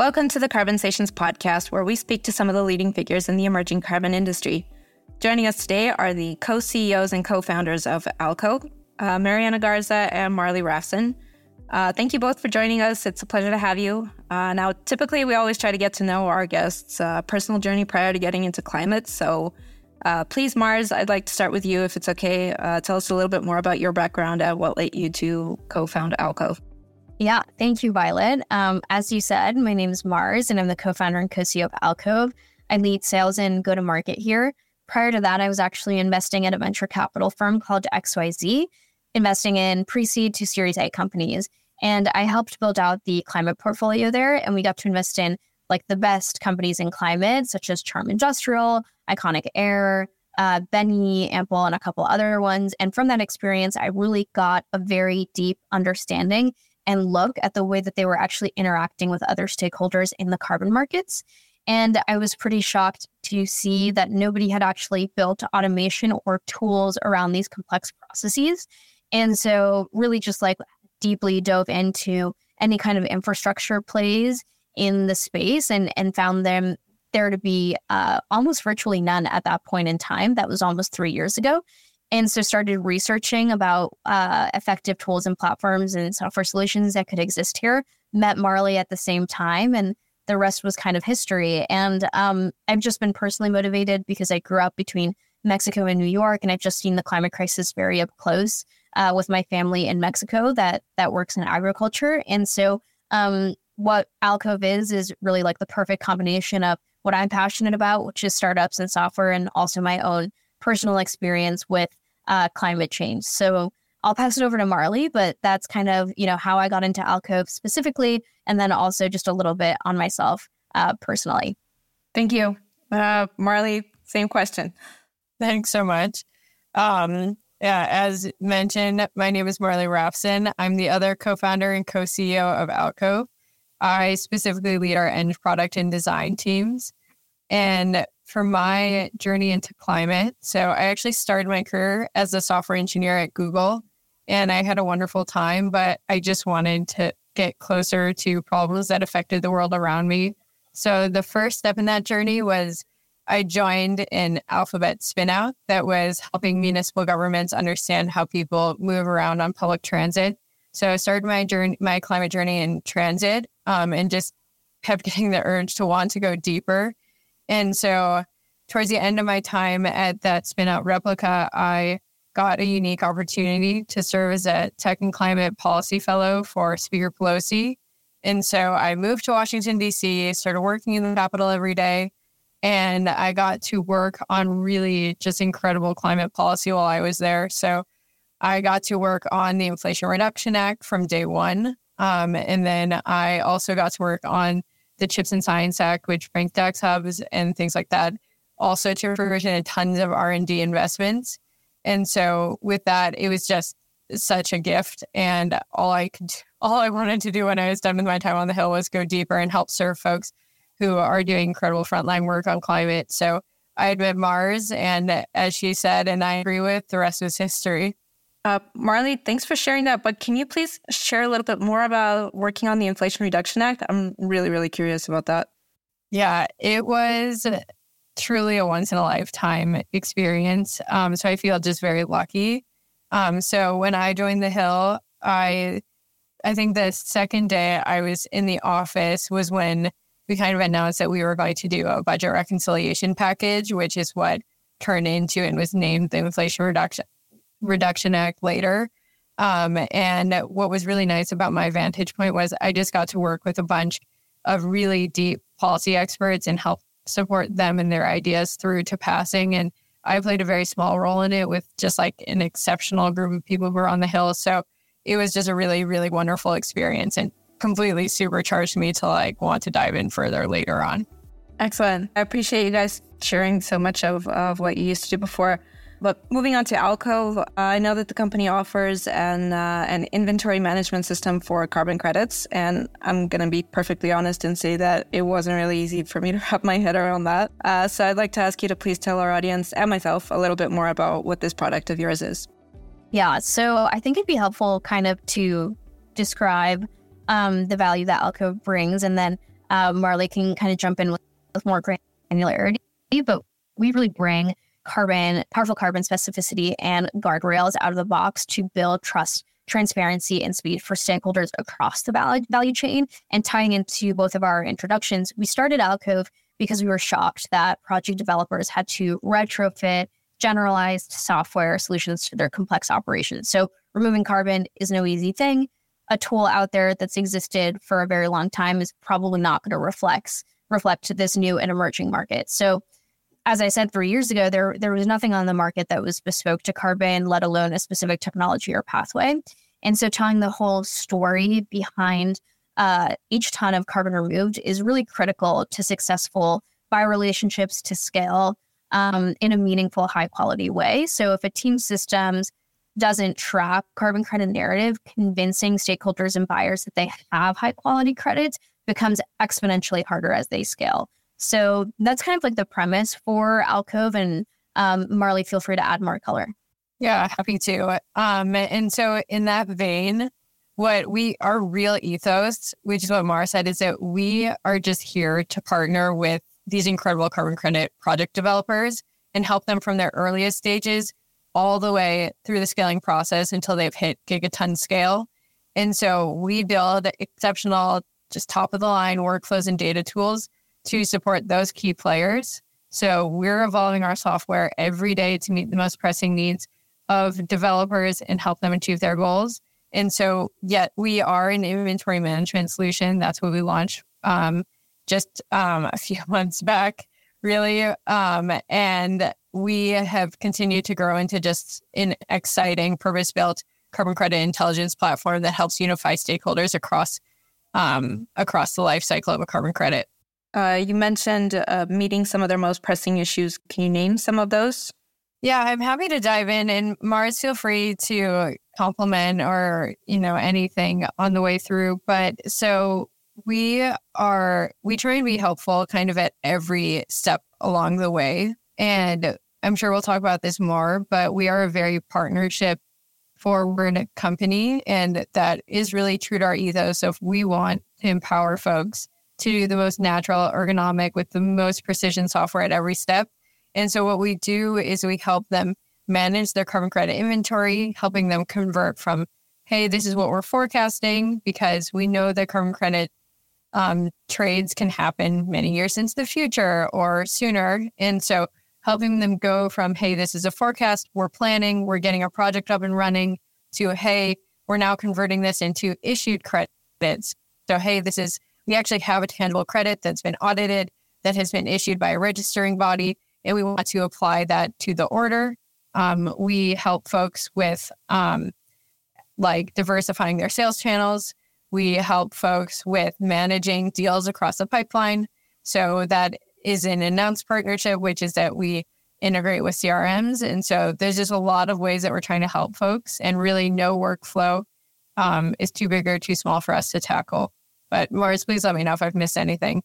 Welcome to the Carbon Stations podcast, where we speak to some of the leading figures in the emerging carbon industry. Joining us today are the co CEOs and co founders of Alcove, uh, Mariana Garza and Marley Rafson. Uh, thank you both for joining us. It's a pleasure to have you. Uh, now, typically, we always try to get to know our guests' uh, personal journey prior to getting into climate. So, uh, please, Mars, I'd like to start with you, if it's okay. Uh, tell us a little bit more about your background and what led you to co found Alcove. Yeah, thank you, Violet. Um, as you said, my name is Mars, and I'm the co founder and co CEO of Alcove. I lead sales and go to market here. Prior to that, I was actually investing at a venture capital firm called XYZ, investing in pre seed to Series A companies. And I helped build out the climate portfolio there. And we got to invest in like the best companies in climate, such as Charm Industrial, Iconic Air, uh, Benny, Ample, and a couple other ones. And from that experience, I really got a very deep understanding and look at the way that they were actually interacting with other stakeholders in the carbon markets. And I was pretty shocked to see that nobody had actually built automation or tools around these complex processes. And so, really, just like deeply dove into any kind of infrastructure plays in the space and, and found them there to be uh, almost virtually none at that point in time. That was almost three years ago. And so started researching about uh, effective tools and platforms and software solutions that could exist here. Met Marley at the same time, and the rest was kind of history. And um, I've just been personally motivated because I grew up between Mexico and New York, and I've just seen the climate crisis very up close uh, with my family in Mexico that that works in agriculture. And so, um, what Alcove is is really like the perfect combination of what I'm passionate about, which is startups and software, and also my own personal experience with uh, climate change. So I'll pass it over to Marley, but that's kind of you know how I got into Alcove specifically, and then also just a little bit on myself uh, personally. Thank you, uh, Marley. Same question. Thanks so much. Um, yeah, as mentioned, my name is Marley Rafson. I'm the other co-founder and co-CEO of Alcove. I specifically lead our end product and design teams. And for my journey into climate, so I actually started my career as a software engineer at Google, and I had a wonderful time. But I just wanted to get closer to problems that affected the world around me. So the first step in that journey was I joined an alphabet spinout that was helping municipal governments understand how people move around on public transit. So I started my journey, my climate journey in transit, um, and just kept getting the urge to want to go deeper. And so, towards the end of my time at that spinout replica, I got a unique opportunity to serve as a tech and climate policy fellow for Speaker Pelosi. And so I moved to Washington, D.C., started working in the Capitol every day, and I got to work on really just incredible climate policy while I was there. So I got to work on the Inflation Reduction Act from day one. Um, and then I also got to work on the Chips and Science Act, which brings tech hubs and things like that, also to fruition and tons of R&D investments. And so with that, it was just such a gift. And all I could, all I wanted to do when I was done with my time on the Hill was go deeper and help serve folks who are doing incredible frontline work on climate. So I admit Mars, and as she said, and I agree with, the rest is history. Uh, Marley, thanks for sharing that. But can you please share a little bit more about working on the Inflation Reduction Act? I'm really, really curious about that. Yeah, it was truly a once in a lifetime experience. Um, so I feel just very lucky. Um, so when I joined the Hill, I I think the second day I was in the office was when we kind of announced that we were going to do a budget reconciliation package, which is what turned into and was named the Inflation Reduction Reduction Act later. Um, and what was really nice about my vantage point was I just got to work with a bunch of really deep policy experts and help support them and their ideas through to passing. And I played a very small role in it with just like an exceptional group of people who were on the Hill. So it was just a really, really wonderful experience. And completely supercharged me to like want to dive in further later on. Excellent. I appreciate you guys sharing so much of, of what you used to do before. But moving on to Alcove, uh, I know that the company offers an uh, an inventory management system for carbon credits, and I'm gonna be perfectly honest and say that it wasn't really easy for me to wrap my head around that. Uh, so I'd like to ask you to please tell our audience and myself a little bit more about what this product of yours is. Yeah, so I think it'd be helpful kind of to describe um, the value that Alcove brings, and then uh, Marley can kind of jump in with, with more granularity, but we really bring carbon, powerful carbon specificity and guardrails out of the box to build trust, transparency, and speed for stakeholders across the value chain. And tying into both of our introductions, we started Alcove because we were shocked that project developers had to retrofit generalized software solutions to their complex operations. So removing carbon is no easy thing. A tool out there that's existed for a very long time is probably not going to reflect reflect this new and emerging market. So as I said three years ago, there there was nothing on the market that was bespoke to carbon, let alone a specific technology or pathway. And so telling the whole story behind uh, each ton of carbon removed is really critical to successful biorelationships to scale um, in a meaningful, high quality way. So if a team systems doesn't track carbon credit narrative, convincing stakeholders and buyers that they have high quality credits becomes exponentially harder as they scale. So that's kind of like the premise for Alcove. And um, Marley, feel free to add more color. Yeah, happy to. Um, and so in that vein, what we our real ethos, which is what Mars said, is that we are just here to partner with these incredible carbon credit project developers and help them from their earliest stages all the way through the scaling process until they've hit gigaton scale. And so we build exceptional, just top of the line workflows and data tools to support those key players. So we're evolving our software every day to meet the most pressing needs of developers and help them achieve their goals. And so, yet we are an inventory management solution. That's what we launched um, just um, a few months back, really. Um, and we have continued to grow into just an exciting purpose built carbon credit intelligence platform that helps unify stakeholders across um, across the life cycle of a carbon credit. Uh, you mentioned uh, meeting some of their most pressing issues. Can you name some of those? Yeah, I'm happy to dive in. And Mars, feel free to compliment or you know anything on the way through. But so we are we try and be helpful kind of at every step along the way. And I'm sure we'll talk about this more, but we are a very partnership forward company. And that is really true to our ethos. So if we want to empower folks to do the most natural, ergonomic, with the most precision software at every step. And so what we do is we help them manage their carbon credit inventory, helping them convert from, hey, this is what we're forecasting because we know that carbon credit um, trades can happen many years into the future or sooner. And so helping them go from, hey, this is a forecast, we're planning, we're getting a project up and running, to, hey, we're now converting this into issued credits. So, hey, this is, we actually have a tangible credit that's been audited, that has been issued by a registering body, and we want to apply that to the order. Um, we help folks with um, like diversifying their sales channels. We help folks with managing deals across the pipeline. So that is an announced partnership, which is that we integrate with CRMs. And so there's just a lot of ways that we're trying to help folks, and really no workflow um, is too big or too small for us to tackle. But Mars, please let me know if I've missed anything.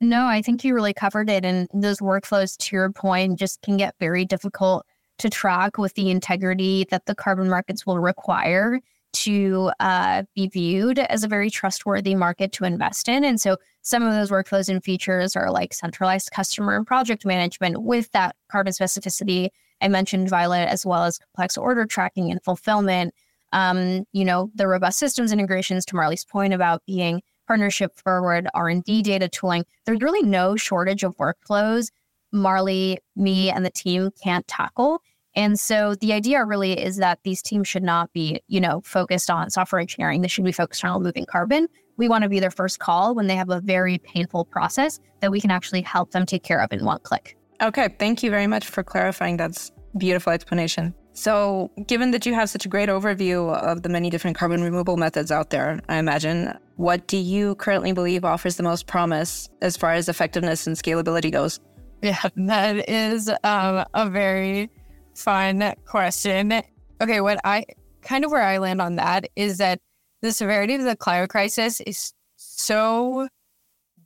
No, I think you really covered it. And those workflows, to your point, just can get very difficult to track with the integrity that the carbon markets will require to uh, be viewed as a very trustworthy market to invest in. And so some of those workflows and features are like centralized customer and project management with that carbon specificity. I mentioned Violet, as well as complex order tracking and fulfillment. Um, you know, the robust systems integrations to Marley's point about being partnership forward R&D data tooling. There's really no shortage of workflows Marley, me, and the team can't tackle. And so the idea really is that these teams should not be, you know, focused on software engineering. They should be focused on moving carbon. We want to be their first call when they have a very painful process that we can actually help them take care of in one click. Okay, thank you very much for clarifying. That's beautiful explanation. So, given that you have such a great overview of the many different carbon removal methods out there, I imagine, what do you currently believe offers the most promise as far as effectiveness and scalability goes? Yeah, that is um, a very fun question. Okay, what I kind of where I land on that is that the severity of the climate crisis is so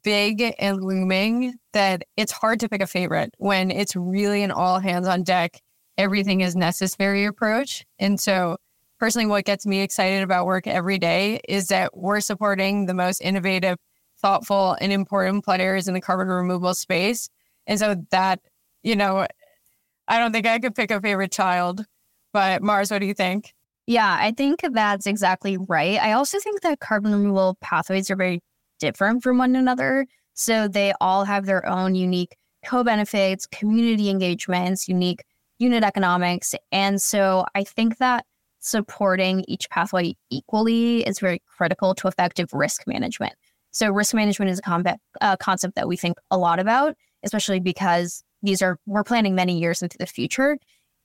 big and looming that it's hard to pick a favorite when it's really an all hands on deck, everything is necessary approach. And so, personally, what gets me excited about work every day is that we're supporting the most innovative thoughtful and important players in the carbon removal space. And so that, you know, I don't think I could pick a favorite child. But Mars, what do you think? Yeah, I think that's exactly right. I also think that carbon removal pathways are very different from one another. So they all have their own unique co benefits, community engagements, unique unit economics. And so I think that supporting each pathway equally is very critical to effective risk management. So, risk management is a combat, uh, concept that we think a lot about, especially because these are, we're planning many years into the future.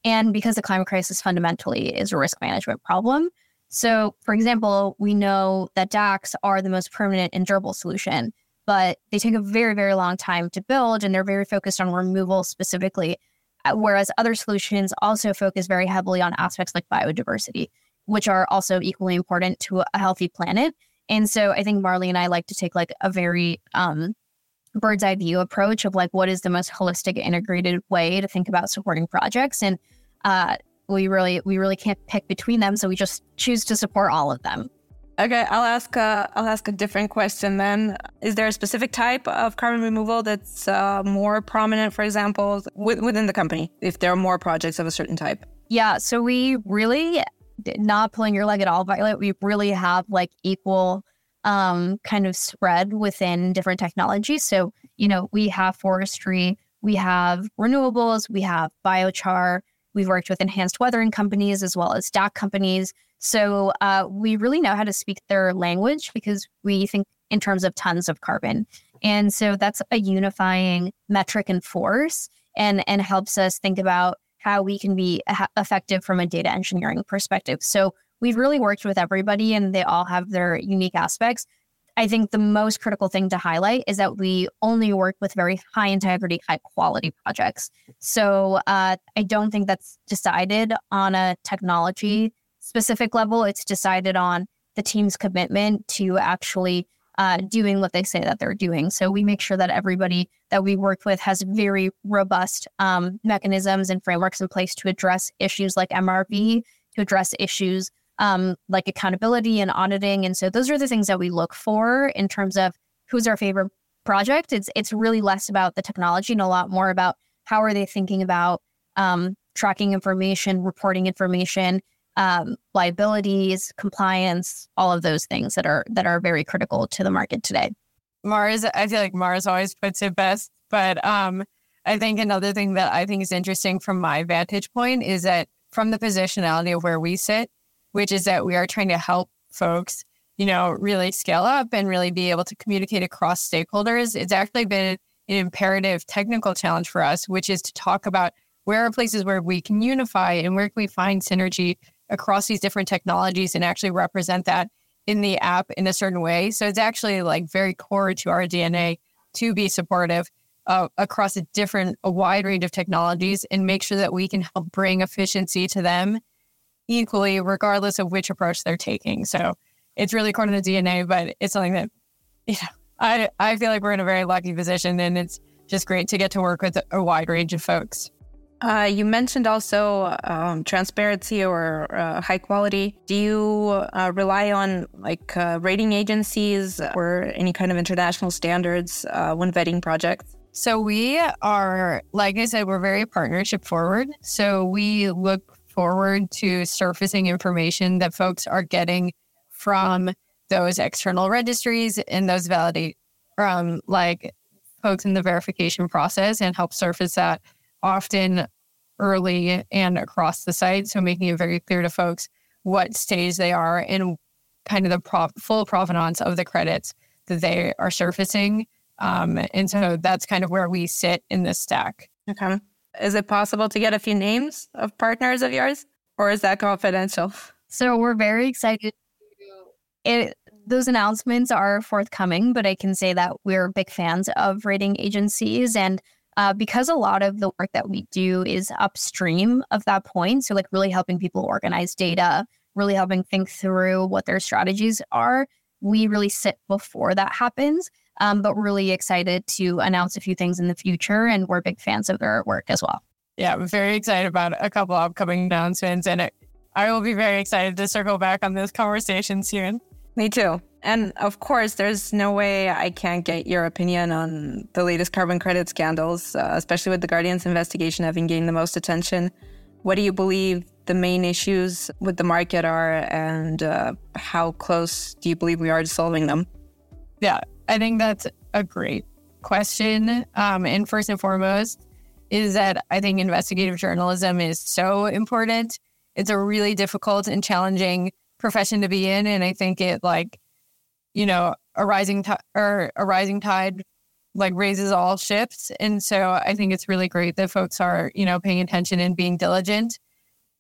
And because the climate crisis fundamentally is a risk management problem. So, for example, we know that DACs are the most permanent and durable solution, but they take a very, very long time to build and they're very focused on removal specifically. Uh, whereas other solutions also focus very heavily on aspects like biodiversity, which are also equally important to a healthy planet. And so I think Marley and I like to take like a very um, bird's eye view approach of like what is the most holistic, integrated way to think about supporting projects. And uh, we really we really can't pick between them, so we just choose to support all of them. Okay, I'll ask. I'll ask a different question then. Is there a specific type of carbon removal that's uh, more prominent, for example, w- within the company? If there are more projects of a certain type? Yeah. So we really not pulling your leg at all, Violet. We really have like equal um, kind of spread within different technologies. So you know, we have forestry, we have renewables, we have biochar. We've worked with enhanced weathering companies as well as DAC companies. So uh, we really know how to speak their language because we think in terms of tons of carbon. And so that's a unifying metric and force and, and helps us think about how we can be effective from a data engineering perspective. So we've really worked with everybody and they all have their unique aspects. I think the most critical thing to highlight is that we only work with very high integrity, high quality projects. So uh, I don't think that's decided on a technology specific level, it's decided on the team's commitment to actually uh, doing what they say that they're doing. So we make sure that everybody that we work with has very robust um, mechanisms and frameworks in place to address issues like MRV, to address issues um, like accountability and auditing. And so those are the things that we look for in terms of who's our favorite project. It's it's really less about the technology and a lot more about how are they thinking about um, tracking information, reporting information, um, liabilities, compliance, all of those things that are that are very critical to the market today. Mars, I feel like Mars always puts it best, but um, I think another thing that I think is interesting from my vantage point is that from the positionality of where we sit, which is that we are trying to help folks, you know, really scale up and really be able to communicate across stakeholders. It's actually been an imperative technical challenge for us, which is to talk about where are places where we can unify and where can we find synergy across these different technologies and actually represent that in the app in a certain way. So it's actually like very core to our DNA to be supportive uh, across a different, a wide range of technologies and make sure that we can help bring efficiency to them equally, regardless of which approach they're taking. So it's really core to the DNA, but it's something that, yeah, I, I feel like we're in a very lucky position and it's just great to get to work with a wide range of folks. Uh, you mentioned also um, transparency or uh, high quality. Do you uh, rely on like uh, rating agencies or any kind of international standards uh, when vetting projects? So we are, like I said, we're very partnership forward. So we look forward to surfacing information that folks are getting from those external registries and those validate from like folks in the verification process and help surface that often early and across the site. So making it very clear to folks what stage they are and kind of the full provenance of the credits that they are surfacing. Um, and so that's kind of where we sit in this stack. Okay. Is it possible to get a few names of partners of yours or is that confidential? So we're very excited. It, those announcements are forthcoming, but I can say that we're big fans of rating agencies and uh, because a lot of the work that we do is upstream of that point. So, like, really helping people organize data, really helping think through what their strategies are. We really sit before that happens, um, but really excited to announce a few things in the future. And we're big fans of their work as well. Yeah, I'm very excited about a couple upcoming announcements. And it, I will be very excited to circle back on this conversation soon. Me too. And of course, there's no way I can't get your opinion on the latest carbon credit scandals, uh, especially with the Guardian's investigation having gained the most attention. What do you believe the main issues with the market are, and uh, how close do you believe we are to solving them? Yeah, I think that's a great question. Um, and first and foremost, is that I think investigative journalism is so important. It's a really difficult and challenging profession to be in, and I think it like you know, a rising tide or a rising tide like raises all ships. And so I think it's really great that folks are, you know, paying attention and being diligent.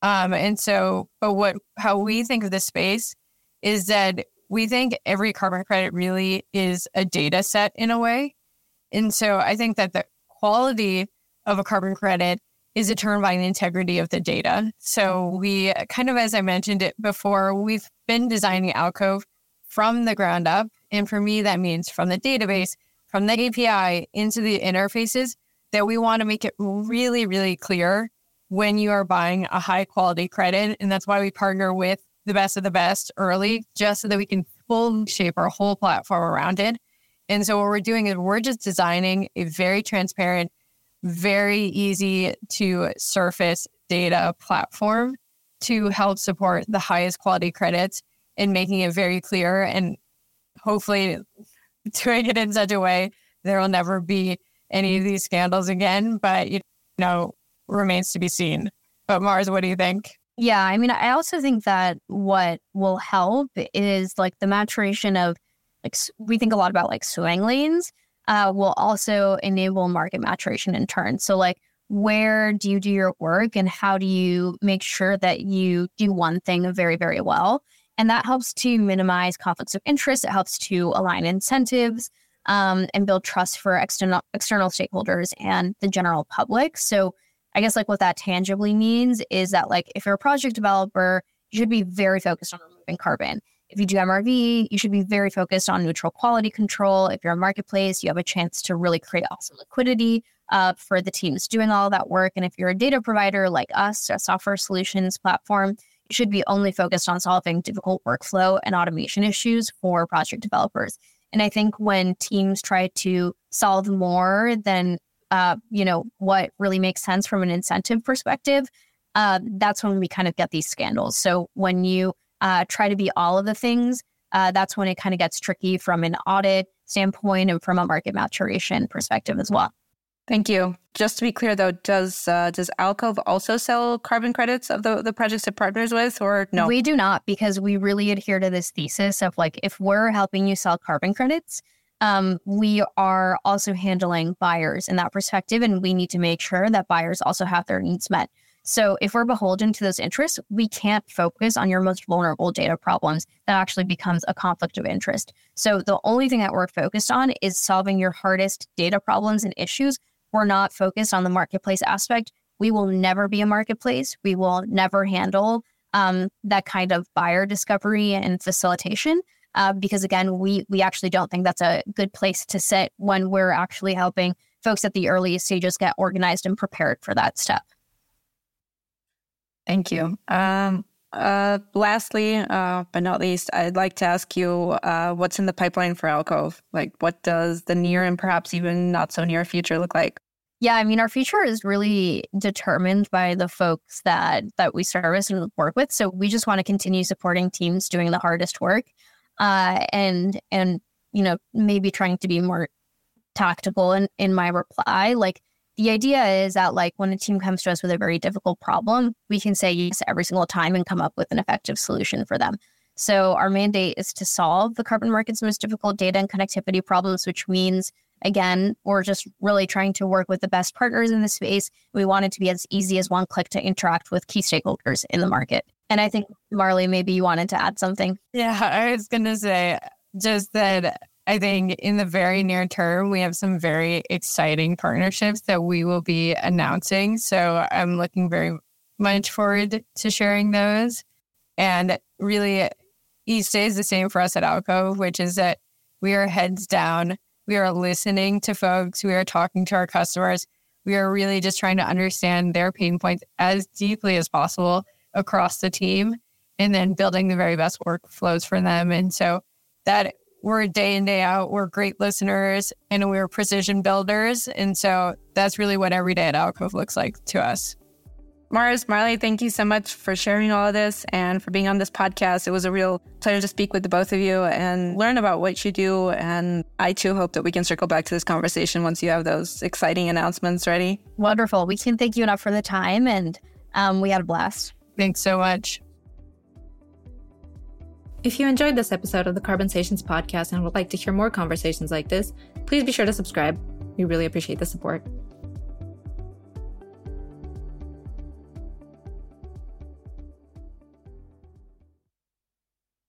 Um, and so, but what, how we think of this space is that we think every carbon credit really is a data set in a way. And so I think that the quality of a carbon credit is determined by the integrity of the data. So we kind of, as I mentioned it before, we've been designing Alcove from the ground up. And for me, that means from the database, from the API into the interfaces, that we want to make it really, really clear when you are buying a high quality credit. And that's why we partner with the best of the best early, just so that we can full shape our whole platform around it. And so what we're doing is we're just designing a very transparent, very easy to surface data platform to help support the highest quality credits and making it very clear and hopefully doing it in such a way there will never be any of these scandals again. But, you know, remains to be seen. But Mars, what do you think? Yeah, I mean, I also think that what will help is like the maturation of like we think a lot about like swim lanes uh, will also enable market maturation in turn. So like where do you do your work and how do you make sure that you do one thing very very well and that helps to minimize conflicts of interest. It helps to align incentives um, and build trust for external external stakeholders and the general public. So I guess like what that tangibly means is that like if you're a project developer, you should be very focused on removing carbon. If you do MRV, you should be very focused on neutral quality control. If you're a marketplace, you have a chance to really create awesome liquidity uh, for the teams doing all that work. And if you're a data provider like us, a software solutions platform, you should be only focused on solving difficult workflow and automation issues for project developers. And I think when teams try to solve more than uh, you know what really makes sense from an incentive perspective, uh, that's when we kind of get these scandals. So when you uh, try to be all of the things, uh, that's when it kind of gets tricky from an audit standpoint and from a market maturation perspective as well. Thank you. Just to be clear, though, does uh, does Alcove also sell carbon credits of the, the projects it partners with, or no? We do not, because we really adhere to this thesis of like if we're helping you sell carbon credits, um, we are also handling buyers in that perspective, and we need to make sure that buyers also have their needs met. So if we're beholden to those interests, we can't focus on your most vulnerable data problems. That actually becomes a conflict of interest. So the only thing that we're focused on is solving your hardest data problems and issues we're not focused on the marketplace aspect, we will never be a marketplace. We will never handle um, that kind of buyer discovery and facilitation. Uh, because again, we we actually don't think that's a good place to sit when we're actually helping folks at the earliest stages get organized and prepared for that step. Thank you. Um, uh, lastly, uh, but not least, I'd like to ask you uh, what's in the pipeline for Alcove? Like, what does the near and perhaps even not so near future look like? Yeah, I mean, our future is really determined by the folks that that we service and work with. So we just want to continue supporting teams doing the hardest work, uh, and and you know maybe trying to be more tactical in in my reply. Like the idea is that like when a team comes to us with a very difficult problem, we can say yes every single time and come up with an effective solution for them. So our mandate is to solve the carbon market's most difficult data and connectivity problems, which means Again, we're just really trying to work with the best partners in the space. We want it to be as easy as one click to interact with key stakeholders in the market. And I think, Marley, maybe you wanted to add something. Yeah, I was going to say just that I think in the very near term, we have some very exciting partnerships that we will be announcing. So I'm looking very much forward to sharing those. And really, each day is the same for us at Alcove, which is that we are heads down we are listening to folks. We are talking to our customers. We are really just trying to understand their pain points as deeply as possible across the team and then building the very best workflows for them. And so that we're day in, day out, we're great listeners and we're precision builders. And so that's really what every day at Alcove looks like to us. Mars, Marley, thank you so much for sharing all of this and for being on this podcast. It was a real pleasure to speak with the both of you and learn about what you do. And I too hope that we can circle back to this conversation once you have those exciting announcements ready. Wonderful. We can't thank you enough for the time and um, we had a blast. Thanks so much. If you enjoyed this episode of the Carbon Stations podcast and would like to hear more conversations like this, please be sure to subscribe. We really appreciate the support.